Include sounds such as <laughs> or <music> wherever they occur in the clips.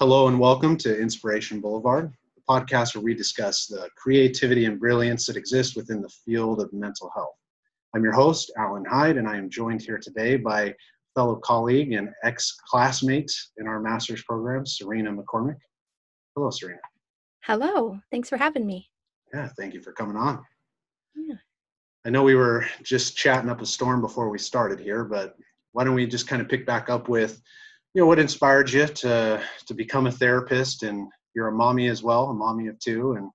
Hello and welcome to Inspiration Boulevard, the podcast where we discuss the creativity and brilliance that exists within the field of mental health. I'm your host, Alan Hyde, and I am joined here today by fellow colleague and ex-classmate in our master's program, Serena McCormick. Hello, Serena. Hello. Thanks for having me. Yeah, thank you for coming on. Yeah. I know we were just chatting up a storm before we started here, but why don't we just kind of pick back up with you know what inspired you to to become a therapist and you're a mommy as well a mommy of two and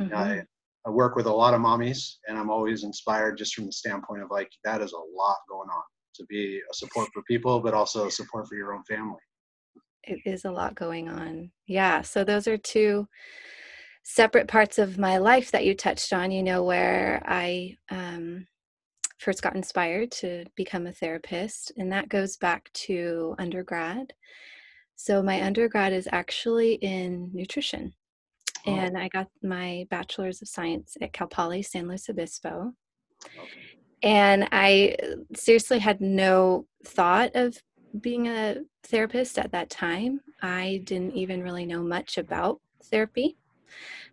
Mhm. I, I work with a lot of mommies and i'm always inspired just from the standpoint of like that is a lot going on to be a support for people but also a support for your own family It is a lot going on. Yeah. So those are two separate parts of my life that you touched on, you know, where I um, first got inspired to become a therapist. And that goes back to undergrad. So my undergrad is actually in nutrition. Oh. And I got my bachelor's of science at Cal Poly San Luis Obispo. Okay. And I uh, seriously had no thought of being a therapist at that time. I didn't even really know much about therapy.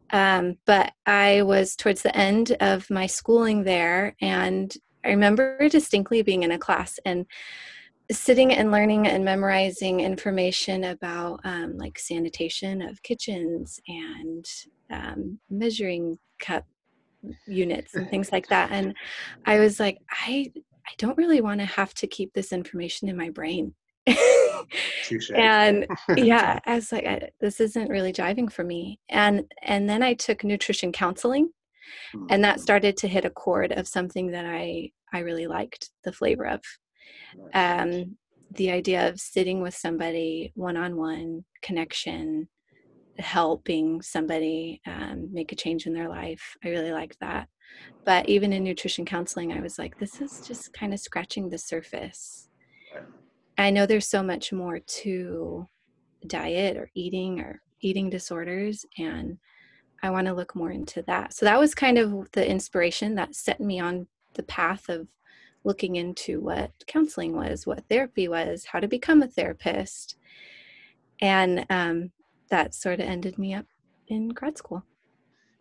Um, but I was towards the end of my schooling there, and I remember distinctly being in a class and sitting and learning and memorizing information about um, like sanitation of kitchens and um, measuring cup units and things like that. And I was like, I I don't really want to have to keep this information in my brain. <laughs> And yeah, <laughs> I was like, I, this isn't really jiving for me. And and then I took nutrition counseling, Hmm. and that started to hit a chord of something that I I really liked the flavor of. Um, the idea of sitting with somebody one on one connection, helping somebody um, make a change in their life. I really liked that. But even in nutrition counseling, I was like, this is just kind of scratching the surface. I know there's so much more to diet or eating or eating disorders, and I want to look more into that. So that was kind of the inspiration that set me on the path of looking into what counseling was, what therapy was, how to become a therapist. And um, that sort of ended me up in grad school.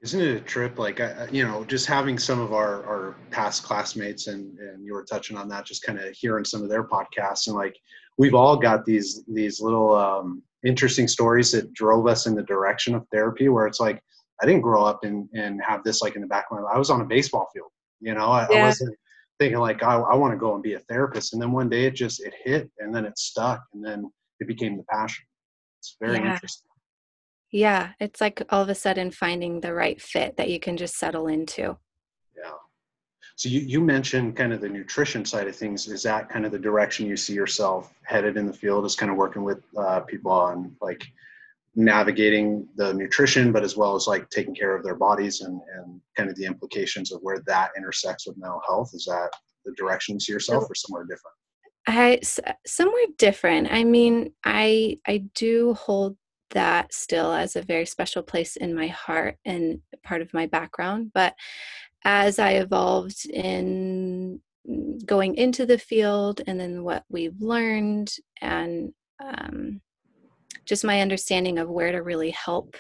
Isn't it a trip? Like, I- you know, just having some of our, our past classmates and, and you were touching on that, just kind of hearing some of their podcasts and like, we've all got these, these little um, interesting stories that drove us in the direction of therapy where it's like, I didn't grow up and, and have this like in the back of my I was on a baseball field, you know, I, I wasn't thinking like, I, I want to go and be a therapist. And then one day it just, it hit and then it stuck and then it became the passion. It's very Yeah. interesting. Yeah, it's like all of a sudden finding the right fit that you can just settle into. Yeah. So you, you mentioned kind of the nutrition side of things. Is that kind of the direction you see yourself headed in the field? Is kind of working with uh, people on like navigating the nutrition, but as well as like taking care of their bodies and, and kind of the implications of where that intersects with mental health. Is that the direction you see yourself or somewhere different? I, somewhere different. I mean, I I do hold that still as a very special place in my heart and part of my background, but as I evolved in mm, going into the field and then what we've learned and um, just my understanding of where to really help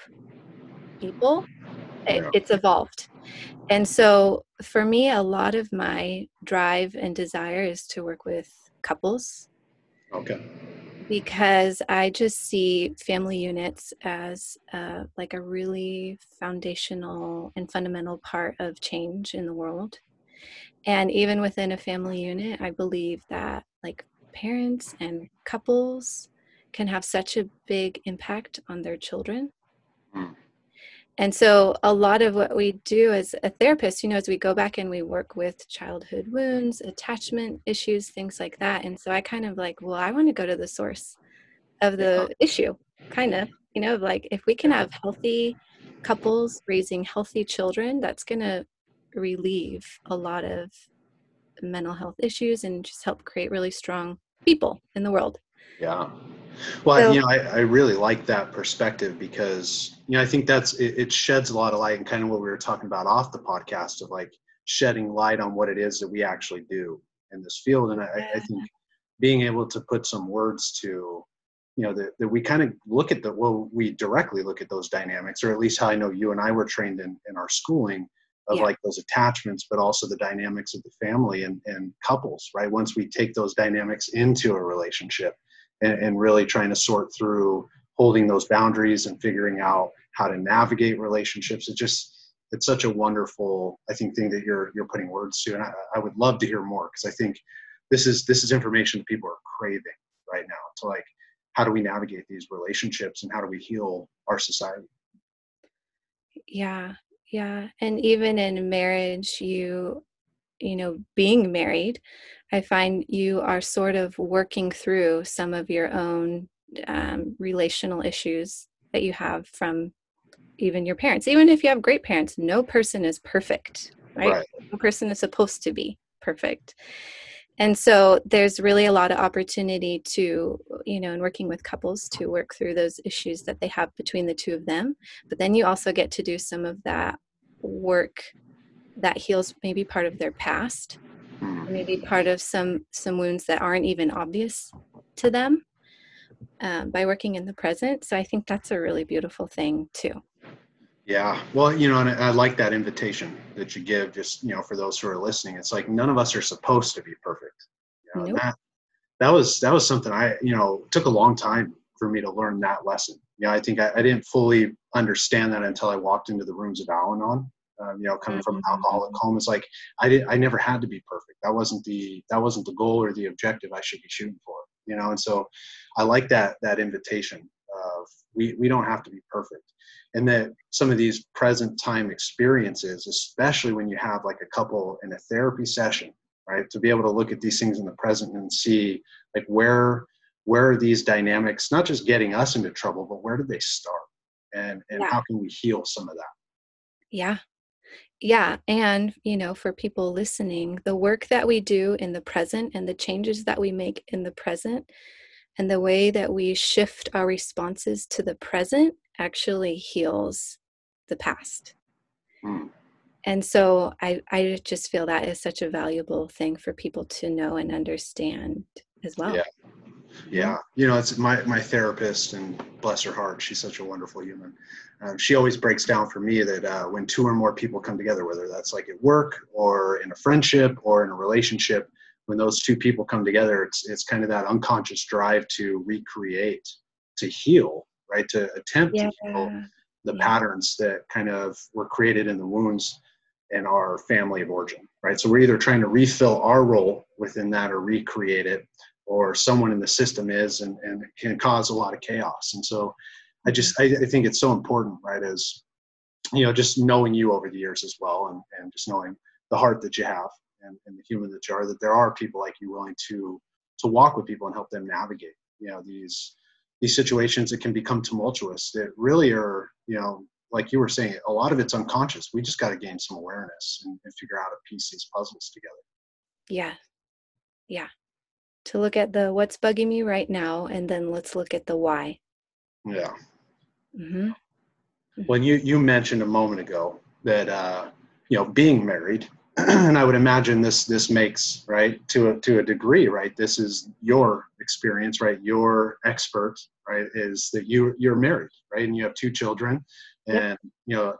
people, it, Yeah. it's evolved. And so for me, a lot of my drive and desire is to work with couples Okay. because I just see family units as uh, like a really foundational and fundamental part of change in the world. And even within a family unit, I believe that like parents and couples can have such a big impact on their children. Mm. And so, a lot of what we do as a therapist, you know, as we go back and we work with childhood wounds, attachment issues, things like that. And so, I kind of like, well, I want to go to the source of the issue, kind of, you know, like if we can have healthy couples raising healthy children, that's going to relieve a lot of mental health issues and just help create really strong people in the world. Yeah. Well, So- you know, I, I really like that perspective because, you know, I think that's, it, it sheds a lot of light and kind of what we were talking about off the podcast of like shedding light on what it is that we actually do in this field. And I, I think being able to put some words to you know that, that we kind of look at the well we directly look at those dynamics or at least how i know you and i were trained in in our schooling of yeah. like those attachments but also the dynamics of the family and, and couples right once we take those dynamics into a relationship and, and really trying to sort through holding those boundaries and figuring out how to navigate relationships. It just it's such a wonderful i think thing that you're you're putting words to and i, I would love to hear more because i think this is this is information that people are craving right now to like how do we navigate these relationships and how do we heal our society? Yeah yeah and even in marriage you you know being married i find you are sort of working through some of your own um, relational issues that you have from even your parents. Even if you have great parents no person is perfect right, right. no person is supposed to be perfect. And so there's really a lot of opportunity to you know in working with couples to work through those issues that they have between the two of them. But then you also get to do some of that work that heals maybe part of their past maybe part of some some wounds that aren't even obvious to them um, by working in the present so i think that's a really beautiful thing too yeah. Well, you know, and I like that invitation that you give just, you know, for those who are listening. It's like none of us are supposed to be perfect. You know, nope. that that was that was something I, you know, took a long time for me to learn that lesson. You know, I think I, I didn't fully understand that until I walked into the rooms of Al-Anon. Um, you know, coming mm-hmm. from an alcoholic home, it's like I did. I never had to be perfect. That wasn't the that wasn't the goal or the objective I should be shooting for. You know, and so I like that that invitation of we we don't have to be perfect and that some of these present time experiences especially when you have like a couple in a therapy session right to be able to look at these things in the present and see like where where are these dynamics not just getting us into trouble but where did they start and and yeah. how can we heal some of that yeah yeah and you know for people listening the work that we do in the present and the changes that we make in the present and the way that we shift our responses to the present actually heals the past. Mm. And so I, I just feel that is such a valuable thing for people to know and understand as well. Yeah. Yeah. You know, it's my, my therapist and bless her heart, she's such a wonderful human. Um, she always breaks down for me that uh, when two or more people come together, whether that's like at work or in a friendship or in a relationship, when those two people come together, it's, it's kind of that unconscious drive to recreate, to heal right? To attempt yeah. to heal the yeah. patterns that kind of were created in the wounds in our family of origin, right? So we're either trying to refill our role within that or recreate it, or someone in the system is and, and can cause a lot of chaos. And so I just, I, I think it's so important, right? As, you know, just knowing you over the years as well and, and just knowing the heart that you have and, and the human that you are, that there are people like you willing to, to walk with people and help them navigate, you know, these, these situations that can become tumultuous that really are, you know, like you were saying, a lot of it's unconscious. We just got to gain some awareness and, and figure out how to piece these puzzles together. Yeah. Yeah. To look at the what's bugging me right now, and then let's look at the why. Yeah. Mm-hmm. When you you mentioned a moment ago that uh, you know being married <clears throat> and I would imagine this this makes right to a to a degree, right? This is your experience, right? Your expert, right? Is that you you're married, right? And you have two children, and yep. you know,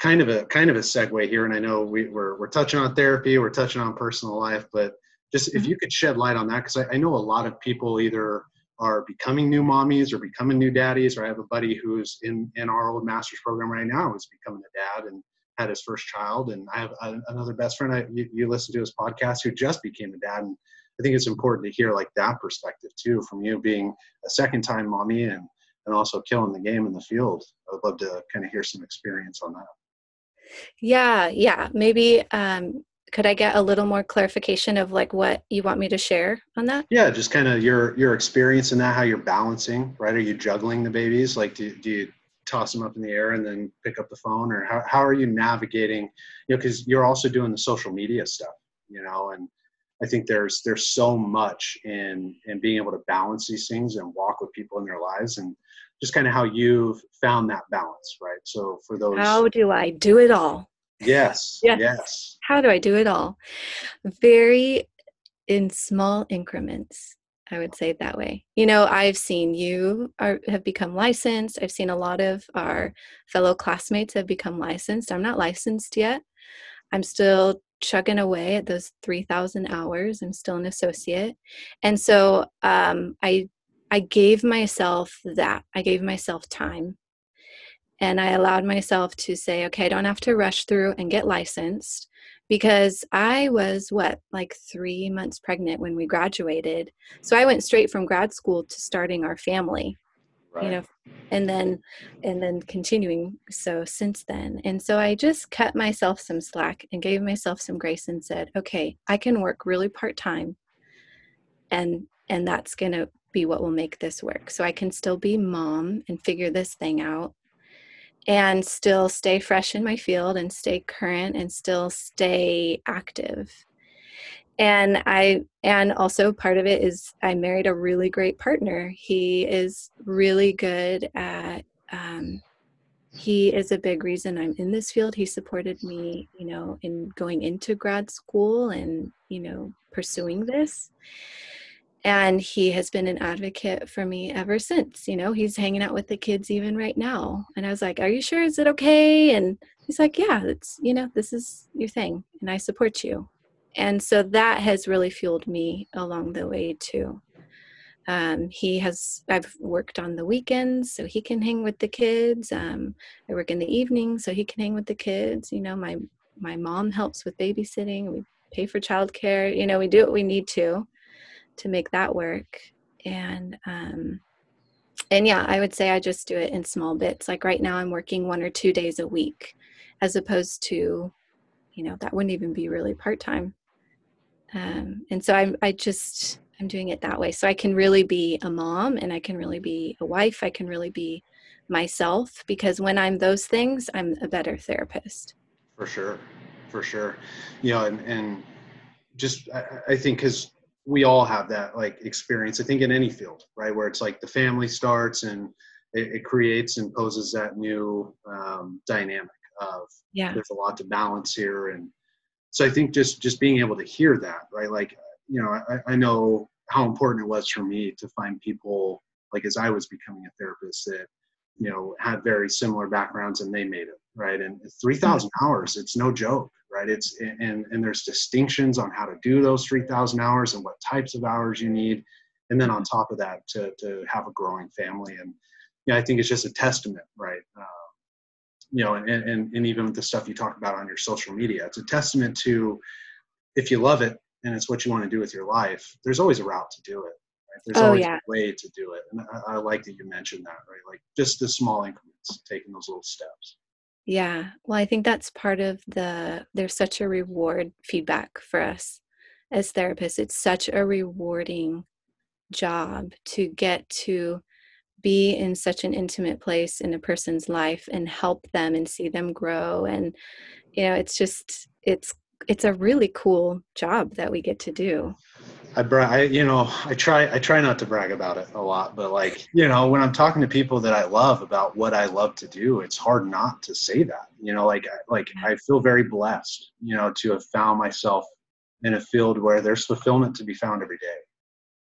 kind of a kind of a segue here. And I know we, we're we're touching on therapy, we're touching on personal life, but just if mm-hmm. you could shed light on that, because I, I know a lot of people either are becoming new mommies or becoming new daddies, or I have a buddy who's in in our old master's program right now who's becoming a dad and had his first child, and I have a, another best friend. I, you, you listen to his podcast who just became a dad, and I think it's important to hear like that perspective too from you being a second time mommy and and also killing the game in the field. I'd love to kind of hear some experience on that. Yeah, yeah. Maybe um, could I get a little more clarification of like what you want me to share on that? Yeah, just kind of your your experience in that, how you're balancing, right? Are you juggling the babies? Like, do, do you toss them up in the air and then pick up the phone or how, how are you navigating you know because you're also doing the social media stuff you know and i think there's there's so much in in being able to balance these things and walk with people in their lives and just kind of how you've found that balance right so for those how do i do it all yes yes, yes. how do i do it all very in small increments I would say it that way. You know, I've seen you are, have become licensed. I've seen a lot of our fellow classmates have become licensed. I'm not licensed yet. I'm still chugging away at those 3,000 hours. I'm still an associate. And so um, I, I gave myself that. I gave myself time. And I allowed myself to say, okay, I don't have to rush through and get licensed because I was what, like three months pregnant when we graduated. So I went straight from grad school to starting our family. Right. You know, and then and then continuing so since then. And so I just cut myself some slack and gave myself some grace and said, okay, I can work really part-time and and that's going to be what will make this work. So I can still be mom and figure this thing out and still stay fresh in my field and stay current and still stay active. And i and also part of it is i married a really great partner. He is really good at um, he is a big reason i'm in this field. He supported me you know in going into grad school and you know pursuing this and he has been an advocate for me ever since you know he's hanging out with the kids even right now. And i was like are you sure? Is it okay? And he's like yeah it's you know this is your thing and i support you. And so that has really fueled me along the way too. Um, he has i've worked on the weekends so he can hang with the kids. Um, i work in the evening so he can hang with the kids. You know my my mom helps with babysitting. We pay for childcare. You know we do what we need to to make that work. And um and yeah i would say i just do it in small bits. Like right now i'm working one or two days a week as opposed to you know that wouldn't even be really part-time. Um and so i'm i just i'm doing it that way. So i can really be a mom and i can really be a wife. I can really be myself because when i'm those things i'm a better therapist. For sure. For sure. You know and and just i, I think because we all have that like experience i think in any field right? Where it's like the family starts and it, it creates and poses that new um, dynamic of yeah. there's a lot to balance here. And so i think just just being able to hear that right? Like you know i, I know how important it was for me to find people like as i was becoming a therapist that you know had very similar backgrounds and they made it right? And 3000 hours it's no joke right? It's and and there's distinctions on how to do those 3,000 hours and what types of hours you need, and then on top of that, to to have a growing family. And yeah, I think it's just a testament, right? Uh, you know, and, and and even with the stuff you talk about on your social media, it's a testament to if you love it and it's what you want to do with your life. There's always a route to do it. Right? There's oh, always yeah. a way to do it, and I, I like that you mentioned that, right? Like just the small increments, taking those little steps. Yeah. Well, I think that's part of the, there's such a reward feedback for us as therapists. It's such a rewarding job to get to be in such an intimate place in a person's life and help them and see them grow. And, you know, it's just, it's, it's a really cool job that we get to do. I brag, I, you know, I try, I try not to brag about it a lot, but like, you know, when I'm talking to people that I love about what I love to do, it's hard not to say that, you know, like, like I feel very blessed, you know, to have found myself in a field where there's fulfillment to be found every day.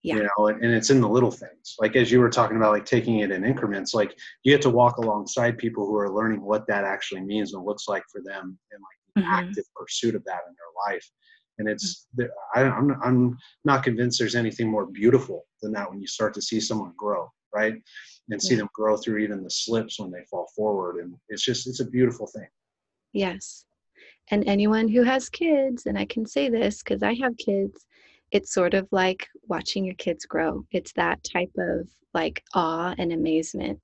Yeah. You know, and, and it's in the little things. Like as you were talking about, like taking it in increments, like you get to walk alongside people who are learning what that actually means and looks like for them and like mm-hmm. active pursuit of that in their life and it's I, I'm I'm not convinced there's anything more beautiful than that when you start to see someone grow, right, and see yeah. them grow through even the slips when they fall forward, and it's just it's a beautiful thing. Yes, and anyone who has kids, and I can say this because I have kids, it's sort of like watching your kids grow. It's that type of like awe and amazement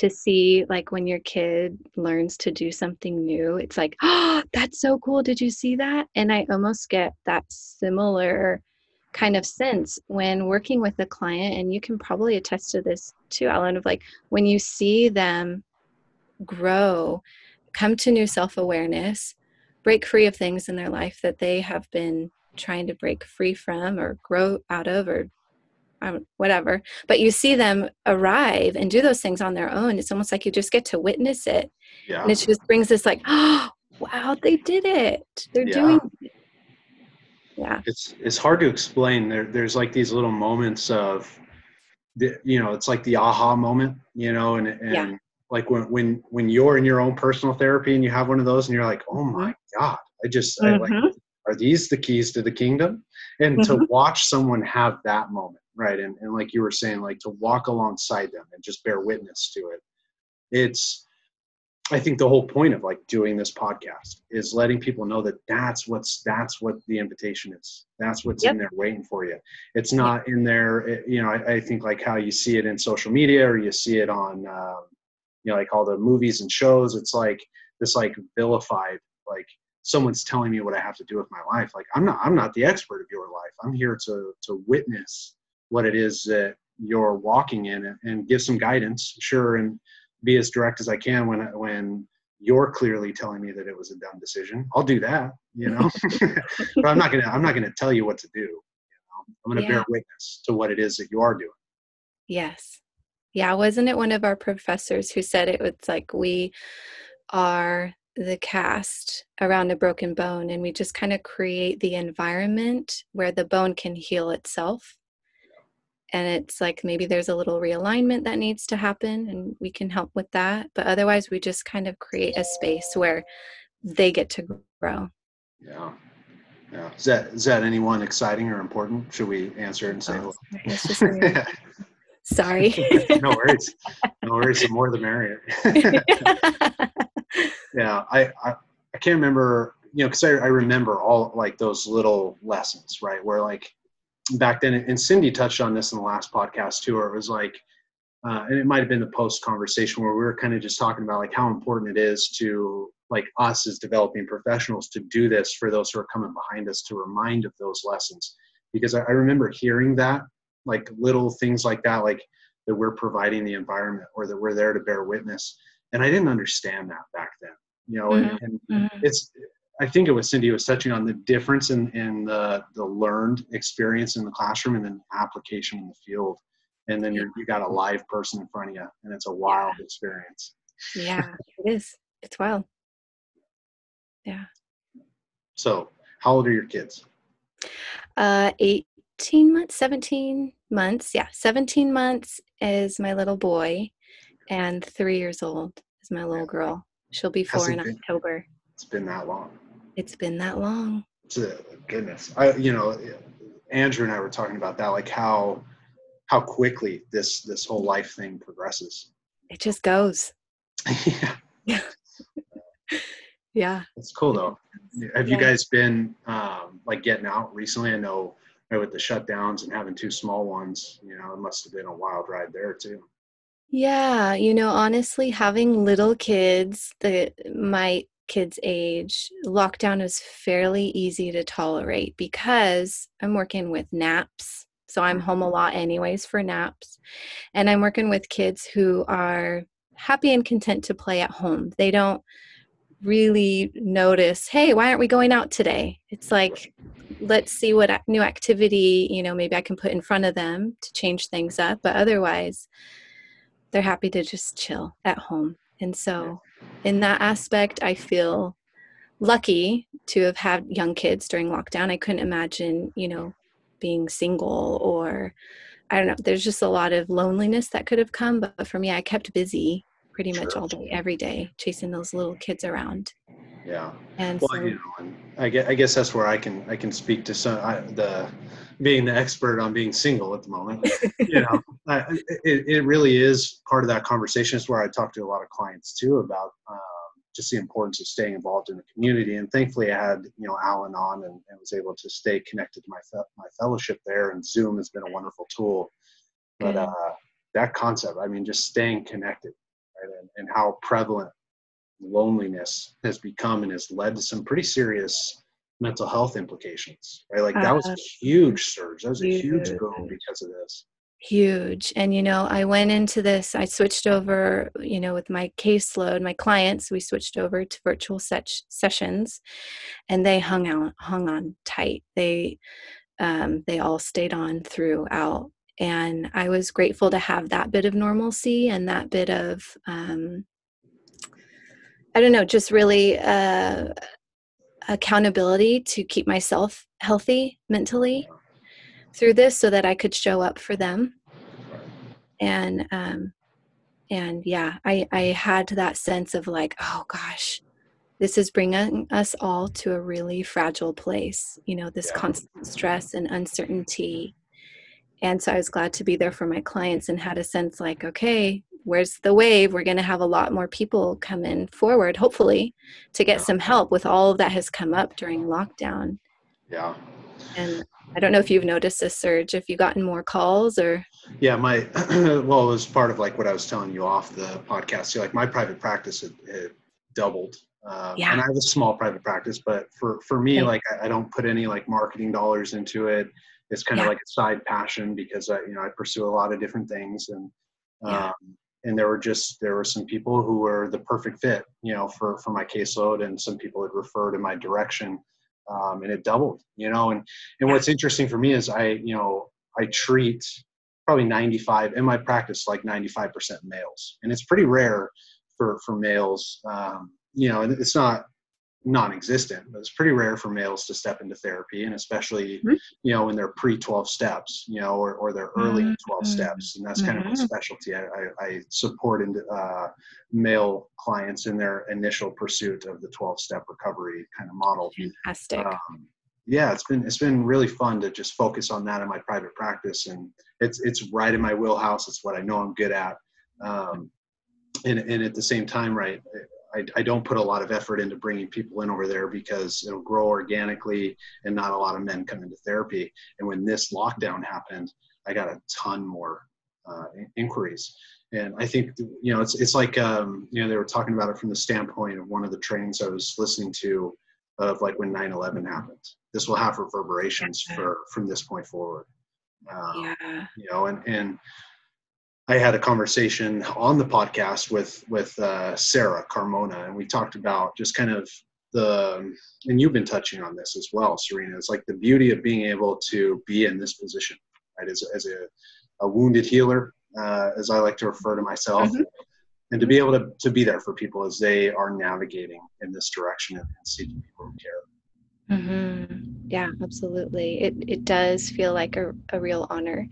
to see like when your kid learns to do something new it's like oh that's so cool did you see that? And i almost get that similar kind of sense when working with a client and you can probably attest to this too alan of like when you see them grow come to new self-awareness break free of things in their life that they have been trying to break free from or grow out of or Um, whatever but you see them arrive and do those things on their own it's almost like you just get to witness it yeah. and it just brings this like oh <gasps> wow they did it they're yeah. doing it Yeah. It's it's hard to explain. There there's like these little moments of the, you know, it's like the aha moment, you know, and and Yeah. like when when when you're in your own personal therapy and you have one of those and you're like, "Oh my mm-hmm. god, I just I like Mhm. are these the keys to the kingdom and to mm-hmm. watch someone have that moment right? And, and like you were saying like to walk alongside them and just bear witness to it. It's i think the whole point of like doing this podcast is letting people know that that's what's that's what the invitation is. That's what's in there waiting for you. It's not in there it- you know I, I think like how you see it in social media or you see it on um, you know like all the movies and shows it's like this like vilified like someone's telling me what I have to do with my life. Like I'm not I'm not the expert of your life. I'm here to to witness what it is that you're walking in and, give some guidance, sure, and be as direct as I can when when you're clearly telling me that it was a dumb decision. I'll do that, you know. <laughs> but I'm not gonna I'm not gonna tell you what to do. You know? I'm gonna Yeah. bear witness to what it is that you are doing. Yes. Yeah, wasn't it one of our professors who said it was like we are the cast around a broken bone and we just kind of create the environment where the bone can heal itself. And it's like maybe there's a little realignment that needs to happen and we can help with that. But otherwise, we just kind of create a space where they get to grow. Yeah. Yeah. Is that is that anyone exciting or important? Should we answer it and say Oh, It's just weird. hello? <laughs> Sorry. <laughs> no worries. No worries. The more the merrier. <laughs> yeah. I, I, I can't remember, you know, because I, I remember all like those little lessons, right? Where like back then, and Cindy touched on this in the last podcast too, where it was like, uh, and it might have been the post conversation where we were kind of just talking about like how important it is to like us as developing professionals to do this for those who are coming behind us to remind of those lessons. Because I, I remember hearing that like little things like that like that we're providing the environment or that we're there to bear witness. And i didn't understand that back then you know and, and Mhm. it's i think it was cindy who was touching on the difference in in the the learned experience in the classroom and then application in the field and then you got a live person in front of you and it's a wild experience yeah, it is. It's wild. Yeah. so how old are your kids Uh, 18 months, 17 months. Yeah, 17 months is my little boy, and three years old is my little girl. She'll be four in been- October. it's been that long It's been that long. to goodness. I you know andrew and i were talking about that like how how quickly this this whole life thing progresses. It just goes. <laughs> yeah. <laughs> Yeah. it's cool though. Have you guys been um like getting out recently? I know with the shutdowns and having two small ones you know it must have been a wild ride there too. Yeah, you know, honestly, having little kids, the my kids' age, lockdown is fairly easy to tolerate because I'm working with naps. So I'm home a mm-hmm. lot anyways for naps. And I'm working with kids who are happy and content to play at home. They don't really notice, hey, why aren't we going out today? It's like, let's see what new activity, you know, maybe I can put in front of them to change things up. But otherwise, they're happy to just chill at home. And so, in that aspect, I feel lucky to have had young kids during lockdown. I couldn't imagine, you know, being single or I don't know. There's just a lot of loneliness that could have come. But for me, I kept busy pretty much all day, every day, chasing those little kids around. Yeah. And well so, you know and i guess, I guess that's where i can i can speak to some I, the being the expert on being single at the moment <laughs> you know I, it, it really is part of that conversation. Is where i talk to a lot of clients too about um, just the importance of staying involved in the community. And thankfully i had you know Al-Anon and, and was able to stay connected to my fe- my fellowship there. And zoom has been a wonderful tool. But uh, that concept i mean just staying connected right and, and how prevalent loneliness has become and has led to some pretty serious mental health implications right? Like that was a Uh, huge surge. That was a huge boom because of this. Huge. And you know i went into this i switched over you know with my caseload my clients we switched over to virtual set- sessions and they hung out hung on tight. They um, they all stayed on throughout. And i was grateful to have that bit of normalcy and that bit of um, i don't know just really uh, accountability to keep myself healthy mentally through this so that I could show up for them. And um, and yeah, I I had that sense of like, oh gosh, this is bringing us all to a really fragile place. You know, this yeah. constant stress and uncertainty. And so I was glad to be there for my clients and had a sense like, okay, where's the wave? We're going to have a lot more people come in forward, hopefully, to get some help with all of that has come up during lockdown. Yeah. And I don't know if you've noticed a surge, if you've gotten more calls or. Yeah, my, <clears throat> well, it was part of like what I was telling you off the podcast. So like my private practice had, had doubled. Um, yeah. And I have a small private practice, but for, for me, okay. like I, I, don't put any like marketing dollars into it. It's kind of like a side passion because I, you know, I pursue a lot of different things and, yeah. And there were just there were some people who were the perfect fit you know for for my caseload and some people had referred in my direction um, and it doubled you know and and what's interesting for me is i you know i treat probably 95 in my practice like 95% males and it's pretty rare for for males um, you know and it's not non-existent but it's pretty rare for males to step into therapy and especially mm-hmm. you know in their pre-12 steps you know or, or their early mm-hmm. 12 steps and that's kind mm-hmm. of a specialty i, I, I support in, uh, male clients in their initial pursuit of the 12-step recovery kind of model fantastic um, yeah it's been it's been really fun to just focus on that in my private practice and it's it's right in my wheelhouse it's what i know i'm good at um, and, and at the same time right I, I, don't put a lot of effort into bringing people in over there because it'll grow organically and not a lot of men come into therapy. And when this lockdown happened, I got a ton more uh, inquiries. And I think, you know, it's, it's like, um, you know, they were talking about it from the standpoint of one of the trainings I was listening to of like when 9-11 happened. This will have reverberations for from this point forward. Um, yeah. You know, and, and I had a conversation on the podcast with with uh, Sarah Carmona, and we talked about just kind of the and you've been touching on this as well, Serena. It's like the beauty of being able to be in this position, right? As as a, a wounded healer, uh, as I like to refer to myself, mm-hmm. and to be able to to be there for people as they are navigating in this direction and, and seeking people care. Mm-hmm. Yeah, absolutely. It it does feel like a, a real honor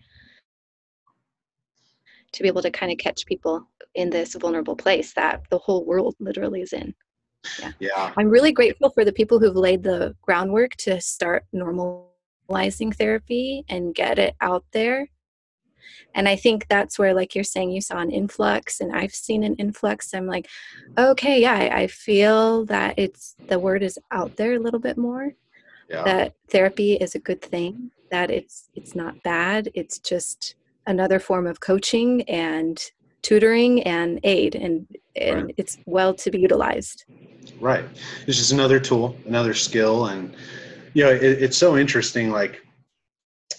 to be able to kind of catch people in this vulnerable place that the whole world literally is in. Yeah. yeah. I'm really grateful for the people who've laid the groundwork to start normalizing therapy and get it out there. And I think that's where, like you're saying, you saw an influx, and I've seen an influx. I'm like, okay, yeah, I, I feel that it's the word is out there a little bit more. Yeah. That therapy is a good thing. That it's it's not bad. It's just another form of coaching and tutoring and aid and, and right. it's well to be utilized right it's just another tool another skill and you know it, it's so interesting like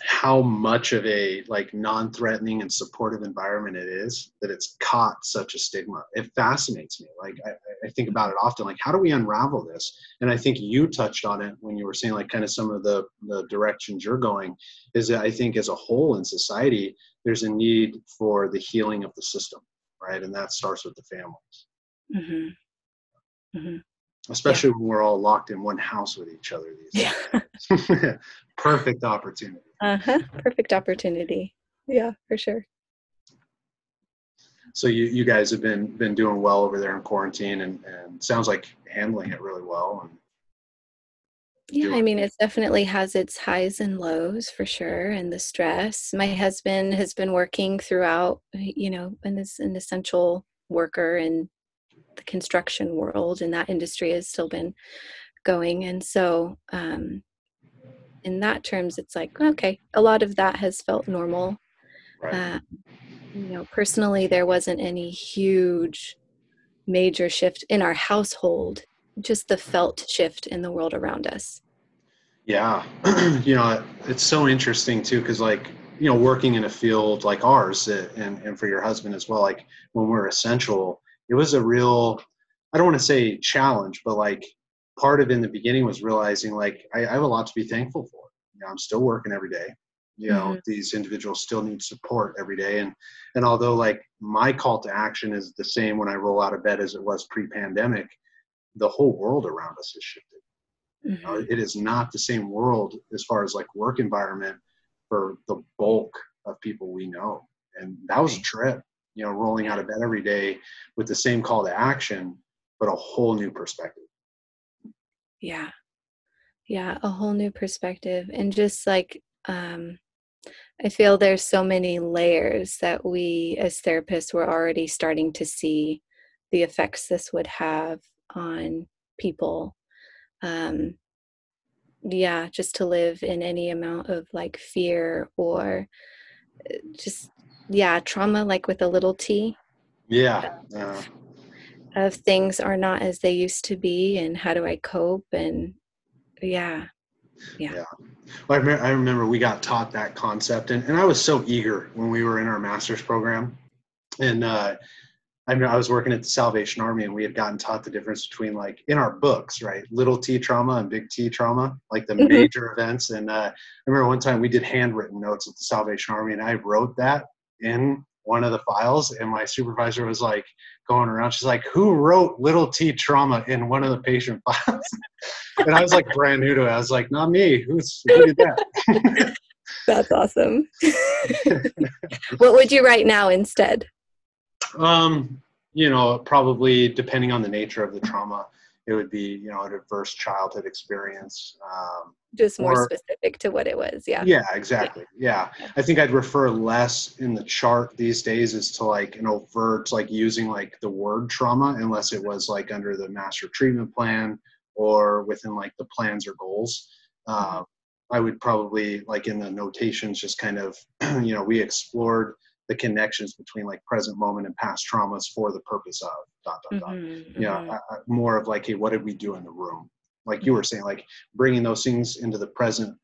how much of a like non-threatening and supportive environment it is that it's caught such a stigma it fascinates me like I, I, think about it often like how do we unravel this and i think you touched on it when you were saying like kind of some of the the directions you're going is that i think as a whole in society there's a need for the healing of the system right and that starts with the families mm-hmm. Mm-hmm especially yeah. when we're all locked in one house with each other these days. Yeah. <laughs> Perfect opportunity. Uh-huh. Perfect opportunity. Yeah, for sure. So you, you guys have been been doing well over there in quarantine and, and sounds like handling it really well and yeah, I mean, it definitely has its highs and lows for sure, and the stress. My husband has been working throughout, you know, and is an essential worker in the construction world and that industry has still been going and so um, in that terms it's like okay a lot of that has felt normal. Right. uh, you know personally there wasn't any huge major shift in our household just the felt shift in the world around us. Yeah. <clears throat> You know it's so interesting too because like you know working in a field like ours uh, and, and for your husband as well like when we're essential it was a real i don't want to say challenge but like part of in the beginning was realizing like I, I have a lot to be thankful for you know i'm still working every day you know mm-hmm. these individuals still need support every day and and although like my call to action is the same when i roll out of bed as it was pre-pandemic the whole world around us has shifted Mm-hmm. Uh, it is not the same world as far as like work environment for the bulk of people we know. And that was a trip, you know, rolling out of bed every day with the same call to action, but a whole new perspective. Yeah. Yeah, a whole new perspective. And just like, um, I feel there's so many layers that we as therapists were already starting to see the effects this would have on people. Um, yeah, just to live in any amount of like fear or uh, just, yeah, trauma, like with a little t. Yeah. Uh, of things are not as they used to be and how do I cope and yeah. Yeah. yeah. Well, I, remember, I remember we got taught that concept and, and I was so eager when we were in our master's program. And uh, I, I was working at the Salvation Army and we had gotten taught the difference between like in our books, right? Little T trauma and big T trauma, like the mm-hmm. major events. And uh, I remember one time we did handwritten notes at the Salvation Army and I wrote that in one of the files and my supervisor was like going around. She's like who wrote little t trauma in one of the patient <laughs> files? And i was like brand new to it. I was like not me. Who's who did that? <laughs> That's awesome. <laughs> What would you write now instead? Um you know probably depending on the nature of the trauma it would be you know adverse childhood experience um, just more or, specific to what it was yeah yeah exactly yeah. yeah. i think i'd refer less in the chart these days as to like an overt like using like the word trauma unless it was like under the master treatment plan or within like the plans or goals uh, i would probably like in the notations just kind of <clears throat> you know we explored the connections between like present moment and past traumas for the purpose of dot dot dot. Mm-hmm, you know, mm-hmm. more of like, hey, what did we do in the room? Like you were saying, like bringing those things into the present,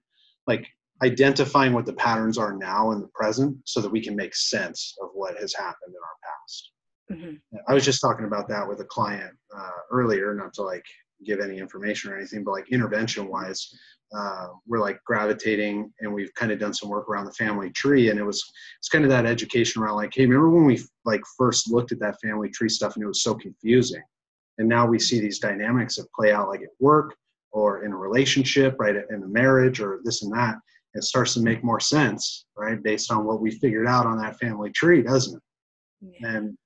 like identifying what the patterns are now in the present, so that we can make sense of what has happened in our past. Mm-hmm. I was just talking about that with a client uh, earlier, not to like give any information or anything, but like intervention wise, uh, we're like gravitating and we've kind of done some work around the family tree and it was it's kind of that education around like hey remember when we like first looked at that family tree stuff and it was so confusing? And now we see these dynamics that play out like at work or in a relationship right in a marriage or this and that. It starts to make more sense right based on what we figured out on that family tree doesn't it? Yeah. and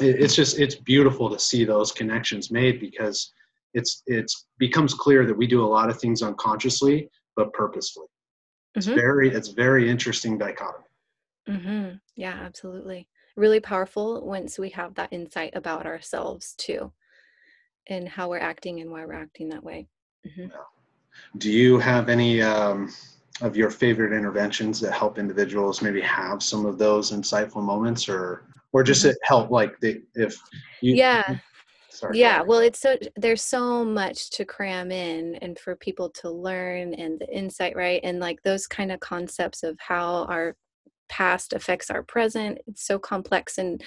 it, it's just it's beautiful to see those connections made because it's it's becomes clear that we do a lot of things unconsciously but purposefully it's mm-hmm. very it's very interesting dichotomy mm-hmm. yeah absolutely really powerful once we have that insight about ourselves too and how we're acting and why we're acting that way mm-hmm. yeah. do you have any um, of your favorite interventions that help individuals maybe have some of those insightful moments or or just mm-hmm. help like the if you yeah Yeah, well, it's so there's so much to cram in and for people to learn and the insight, right? And like those kind of concepts of how our past affects our present. It's so complex. And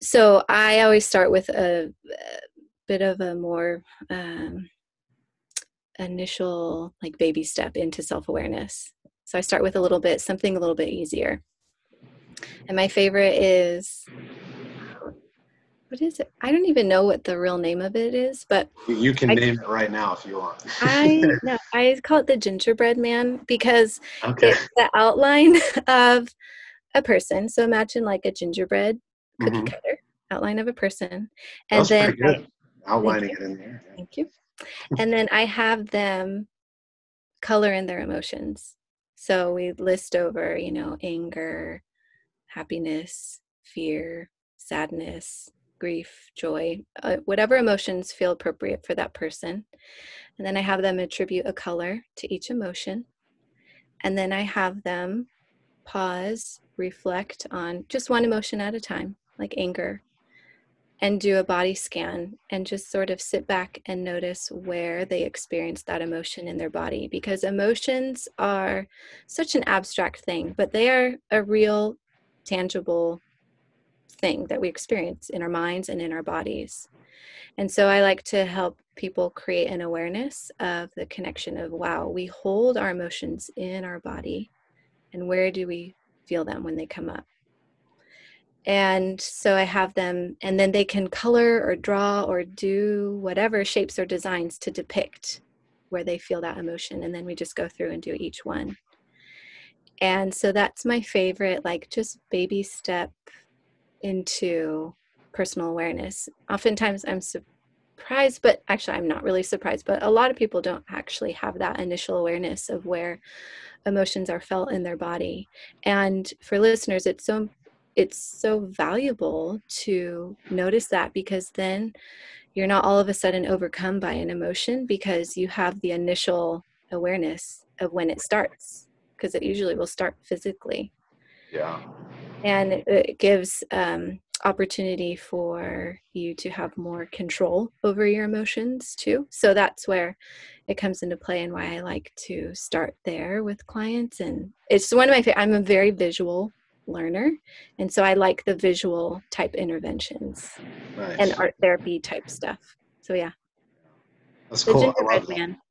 so I always start with a, a bit of a more um, initial, like baby step into self awareness. So I start with a little bit, something a little bit easier. And my favorite is what is it? I don't even know what the real name of it is, but you can I, name it right now if you want. I <laughs> no, I call it the gingerbread man because okay. it's the outline <laughs> of a person. So imagine like a gingerbread cookie mm-hmm. cutter outline of a person, and then I, outlining it in there. Yeah. Thank you. and then I have them color in their emotions. So we list over, you know, anger, happiness, fear, sadness, grief, joy, uh, whatever emotions feel appropriate for that person. And then I have them attribute a color to each emotion. And then I have them pause, reflect on just one emotion at a time, like anger, and do a body scan and just sort of sit back and notice where they experience that emotion in their body because emotions are such an abstract thing, but they are a real, tangible thing that we experience in our minds and in our bodies. And so I like to help people create an awareness of the connection of wow, we hold our emotions in our body, and where do we feel them when they come up? And so I have them, and then they can color or draw or do whatever shapes or designs to depict where they feel that emotion and then we just go through and do each one and so that's my favorite like just baby step into personal awareness. Oftentimes i'm surprised but actually i'm not really surprised but a lot of people don't actually have that initial awareness of where emotions are felt in their body. And for listeners it's so it's so valuable to notice that because then you're not all of a sudden overcome by an emotion because you have the initial awareness of when it starts because it usually will start physically. Yeah and it, gives um, opportunity for you to have more control over your emotions too. So that's where it comes into play and why i like to start there with clients. And it's one of my favorite i'm a very visual learner and so i like the visual type interventions nice. and art therapy type stuff. So yeah. That's the cool. Gingerbread man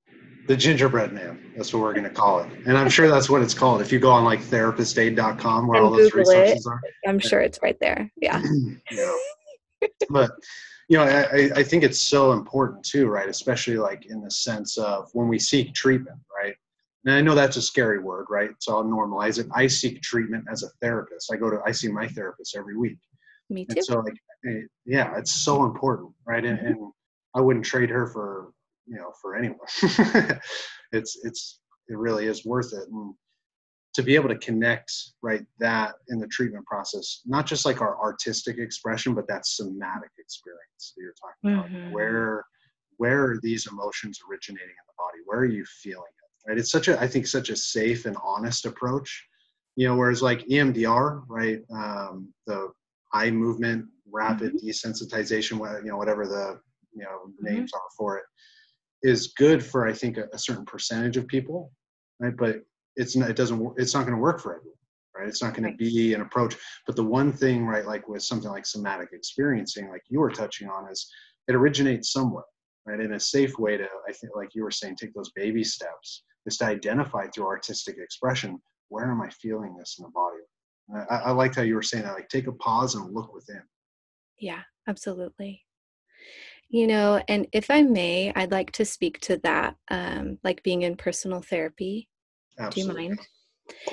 the gingerbread man that's what we're going to call it and i'm sure that's what it's called if you go on like therapistaid.com where and all those resources it, are i'm sure it's right there yeah <clears throat> yeah but you know I, I think it's so important too right especially like in the sense of when we seek treatment right and I know that's a scary word, right? So I'll normalize it. I seek treatment as a therapist. I go to, I see my therapist every week. Me too. And so, like, eh, yeah, it's so important, right? And, and I wouldn't trade her for, you know, for anyone. <laughs> it's, it's, it really is worth it. And to be able to connect, right, that in the treatment process, not just like our artistic expression, but that somatic experience that you're talking about. Mm-hmm. Where, where are these emotions originating in the body? Where are you feeling it? right? It's such a, I think, such a safe and honest approach. You know, whereas like EMDR, right, um, the eye movement, rapid mm-hmm. desensitization, you know, whatever the you know mm-hmm. names are for it, is good for I think a, a certain percentage of people, right? But it's not, it doesn't, it's not going to work for everyone right? It's not going right. to be an approach. But the one thing, right, like with something like somatic experiencing, like you were touching on, is it originates somewhere, right? In a safe way to, I think, like you were saying, take those baby steps is to identify through artistic expression where am I feeling this in the body. I, I liked how you were saying that, like take a pause and look within. Yeah, absolutely. You know, and if I may, I'd like to speak to that, um, like being in personal therapy. Absolutely. Do you mind?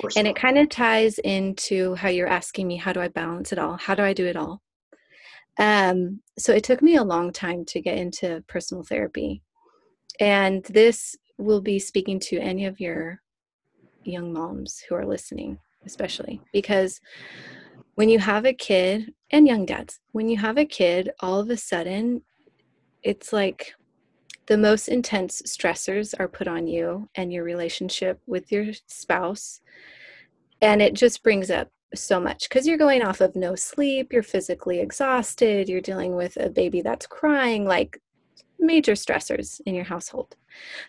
of and not. it kind of ties into how you're asking me, how do I balance it all? How do I do it all? Um, so it took me a long time to get into personal therapy. And this will be speaking to any of your young moms who are listening, especially because when you have a kid and young dads, when you have a kid, all of a sudden it's like the most intense stressors are put on you and your relationship with your spouse. And it just brings up so much because you're going off of no sleep, you're physically exhausted, you're dealing with a baby that's crying. Like major stressors in your household.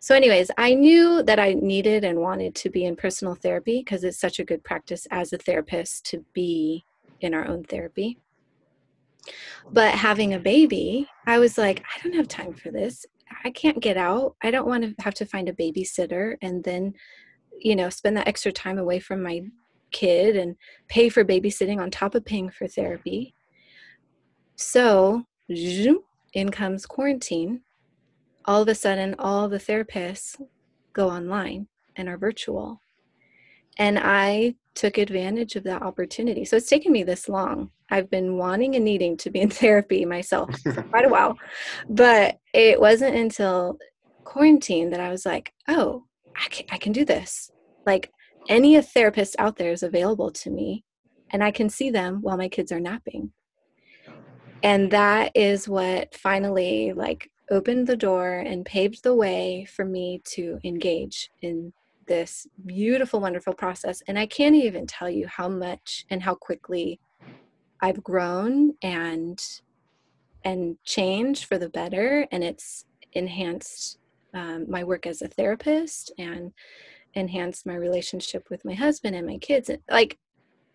So, anyways, I knew that I needed and wanted to be in personal therapy because it's such a good practice as a therapist to be in our own therapy. But having a baby, I was like, I don't have time for this. I can't get out. I don't want to have to find a babysitter and then, you know, spend that extra time away from my kid and pay for babysitting on top of paying for therapy. So, in comes quarantine, all of a sudden, all the therapists go online and are virtual. And I took advantage of that opportunity. So it's taken me this long. I've been wanting and needing to be in <laughs> therapy myself for quite a <laughs> while. But it wasn't until quarantine that I was like, oh, I can, I can do this. Like any therapist out there is available to me, and I can see them while my kids are napping and that is what finally like opened the door and paved the way for me to engage in this beautiful wonderful process and i can't even tell you how much and how quickly i've grown and and changed for the better and it's enhanced um, my work as a therapist and enhanced my relationship with my husband and my kids like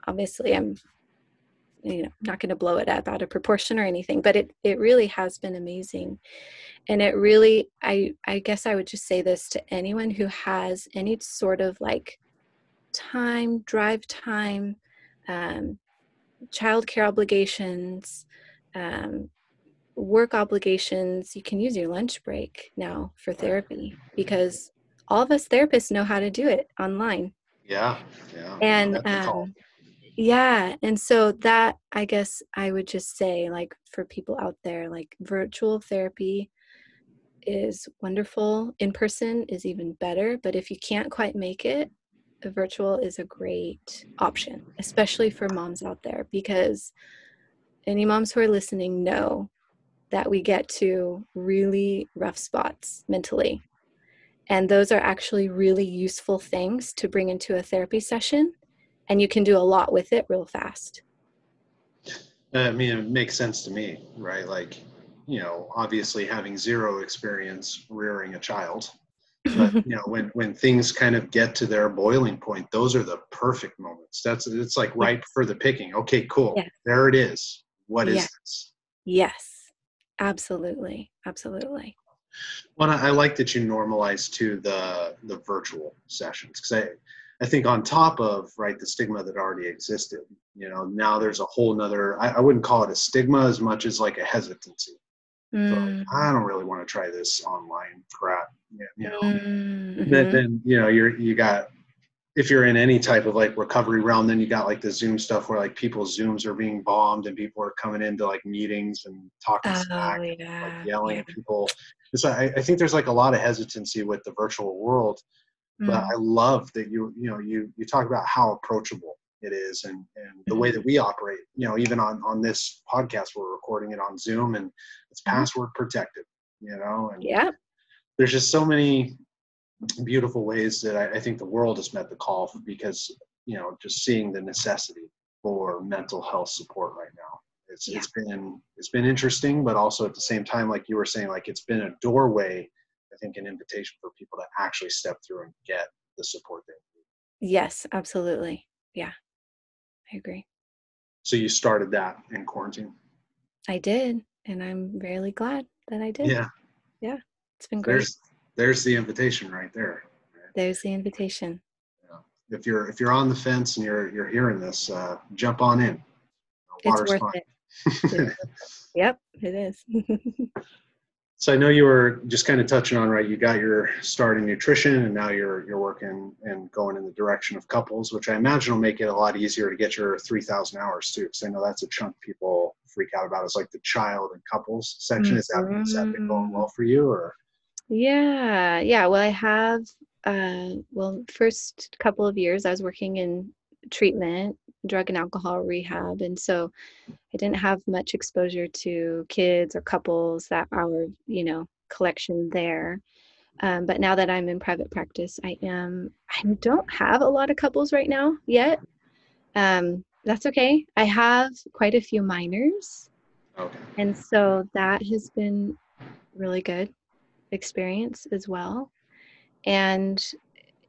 obviously i'm you know not going to blow it up out of proportion or anything but it it really has been amazing and it really i i guess i would just say this to anyone who has any sort of like time drive time um, childcare obligations um, work obligations, you can use your lunch break now for therapy because all of us therapists know how to do it online. Yeah, yeah. And um, yeah, and so that I guess I would just say, like, for people out there, like, virtual therapy is wonderful. In person is even better, but if you can't quite make it, a virtual is a great option, especially for moms out there, because any moms who are listening know that we get to really rough spots mentally. And those are actually really useful things to bring into a therapy session. And you can do a lot with it real fast. Uh, I mean, it makes sense to me, right? Like, you know, obviously having zero experience rearing a child, but <laughs> you know, when when things kind of get to their boiling point, those are the perfect moments. That's it's like ripe for the picking. Okay, cool. Yeah. There it is. What is this? Yes, absolutely, absolutely. Well, I like that you normalize to the the virtual sessions because I, I think on top of right the stigma that already existed, you know, now there's a whole nother. I, I wouldn't call it a stigma as much as like a hesitancy. Mm. So I don't really want to try this online crap. You know, mm-hmm. then, then you know you're you got if you're in any type of like recovery realm, then you got like the Zoom stuff where like people's Zooms are being bombed and people are coming into like meetings and talking oh, smack, yeah. and, like, yelling yeah. at people. So I, I, think there's like a lot of hesitancy with the virtual world, mm. but I love that you you know you you talk about how approachable it is and and the way that we operate. You know, even on on this podcast, we're recording it on Zoom and it's mm-hmm. password protected. You know, and yeah, there's just so many beautiful ways that I, I think the world has met the call for, because you know just seeing the necessity for mental health support right now. It's yeah. it's been it's been interesting, but also at the same time, like you were saying, like it's been a doorway. I think an invitation for people to actually step through and get the support they need. Yes, absolutely. Yeah, I agree. So you started that in quarantine. I did, and I'm really glad that I did. Yeah. Yeah, it's been great. There's there's the invitation right there. There's the invitation. Yeah. If you're if you're on the fence and you're you're hearing this, uh, jump on in. Water's it's worth fine. it. <laughs> yep, it is. <laughs> so I know you were just kind of touching on right. You got your start in nutrition, and now you're you're working and going in the direction of couples, which I imagine will make it a lot easier to get your three thousand hours too. Because I know that's a chunk people freak out about. It's like the child and couples section. Mm-hmm. Is that has that been going well for you, or? Yeah, yeah. Well, I have, uh, well, first couple of years I was working in treatment, drug and alcohol rehab. And so I didn't have much exposure to kids or couples that our, you know, collection there. Um, but now that I'm in private practice, I am, I don't have a lot of couples right now yet. Um, that's okay. I have quite a few minors. Okay. And so that has been really good experience as well. And,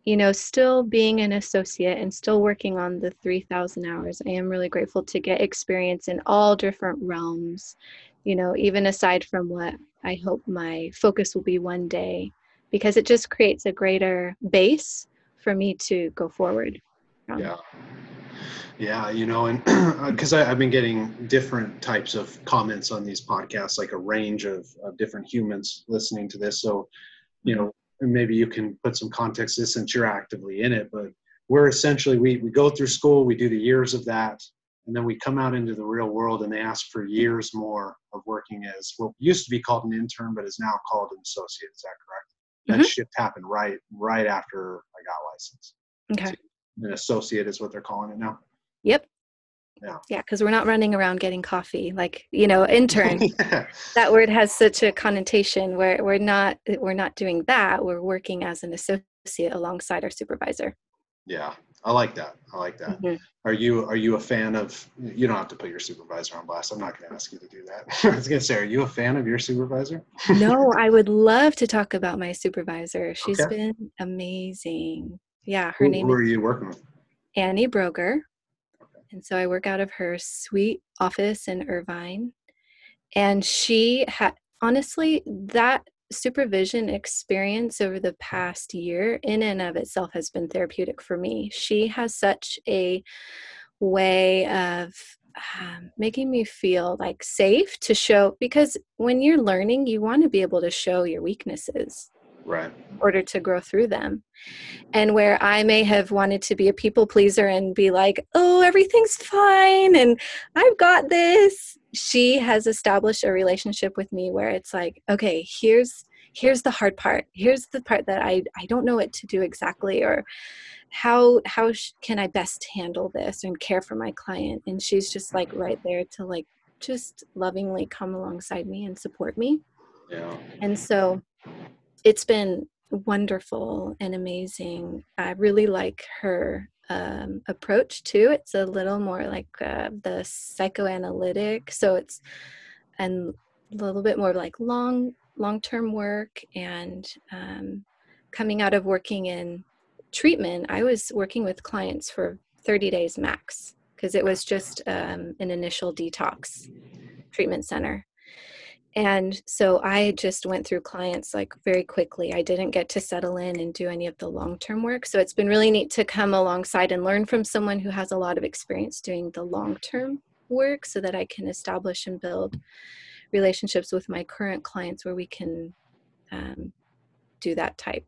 you know, still being an associate and still working on the 3,000 hours, I am really grateful to get experience in all different realms, you know, even aside from what I hope my focus will be one day, because it just creates a greater base for me to go forward. From. Yeah. Yeah, you know, and <clears throat> uh, because I've been getting different types of comments on these podcasts, like a range of, of different humans listening to this. So, you know, maybe you can put some context to this since you're actively in it. But we're essentially we we go through school, we do the years of that, and then we come out into the real world, and they ask for years more of working as what used to be called an intern, but is now called an associate. Is that correct? Mm-hmm. That shift happened right right after I got licensed. Okay. So an associate is what they're calling it now. Yep. Yeah. Yeah, because we're not running around getting coffee like you know <laughs> intern. yeah. That word has such a connotation where we're not we're not doing that. We're working as an associate alongside our supervisor. Yeah, I like that. I like that. Mm-hmm. Are you are you a fan of? You don't have to put your supervisor on blast. I'm not going to ask you to do that. <laughs> I was going to say, are you a fan of your supervisor? no, <laughs> I would love to talk about my supervisor. She's okay. been amazing. Yeah, her who, name. Who are you working with? Annie Broger. And so I work out of her sweet office in Irvine. And she had, honestly, that supervision experience over the past year, in and of itself, has been therapeutic for me. She has such a way of um, making me feel like safe to show because when you're learning you want to be able to show your weaknesses right. in order to grow through them. And where i may have wanted to be a people pleaser and be like oh everything's fine and i've got this she has established a relationship with me where it's like okay here's here's the hard part. Here's the part that i i don't know what to do exactly or how how sh- can i best handle this and care for my client? And she's just like right there to like just lovingly come alongside me and support me. Yeah. And so it's been wonderful and amazing. I really like her um, approach too. It's a little more like uh, the psychoanalytic. So it's and a little bit more like long long term work and um, coming out of working in treatment, I was working with clients for 30 days max because it was just um, an initial detox treatment center. And so I just went through clients like very quickly. I didn't get to settle in and do any of the long term work. So it's been really neat to come alongside and learn from someone who has a lot of experience doing the long term work so that I can establish and build relationships with my current clients where we can um, do that type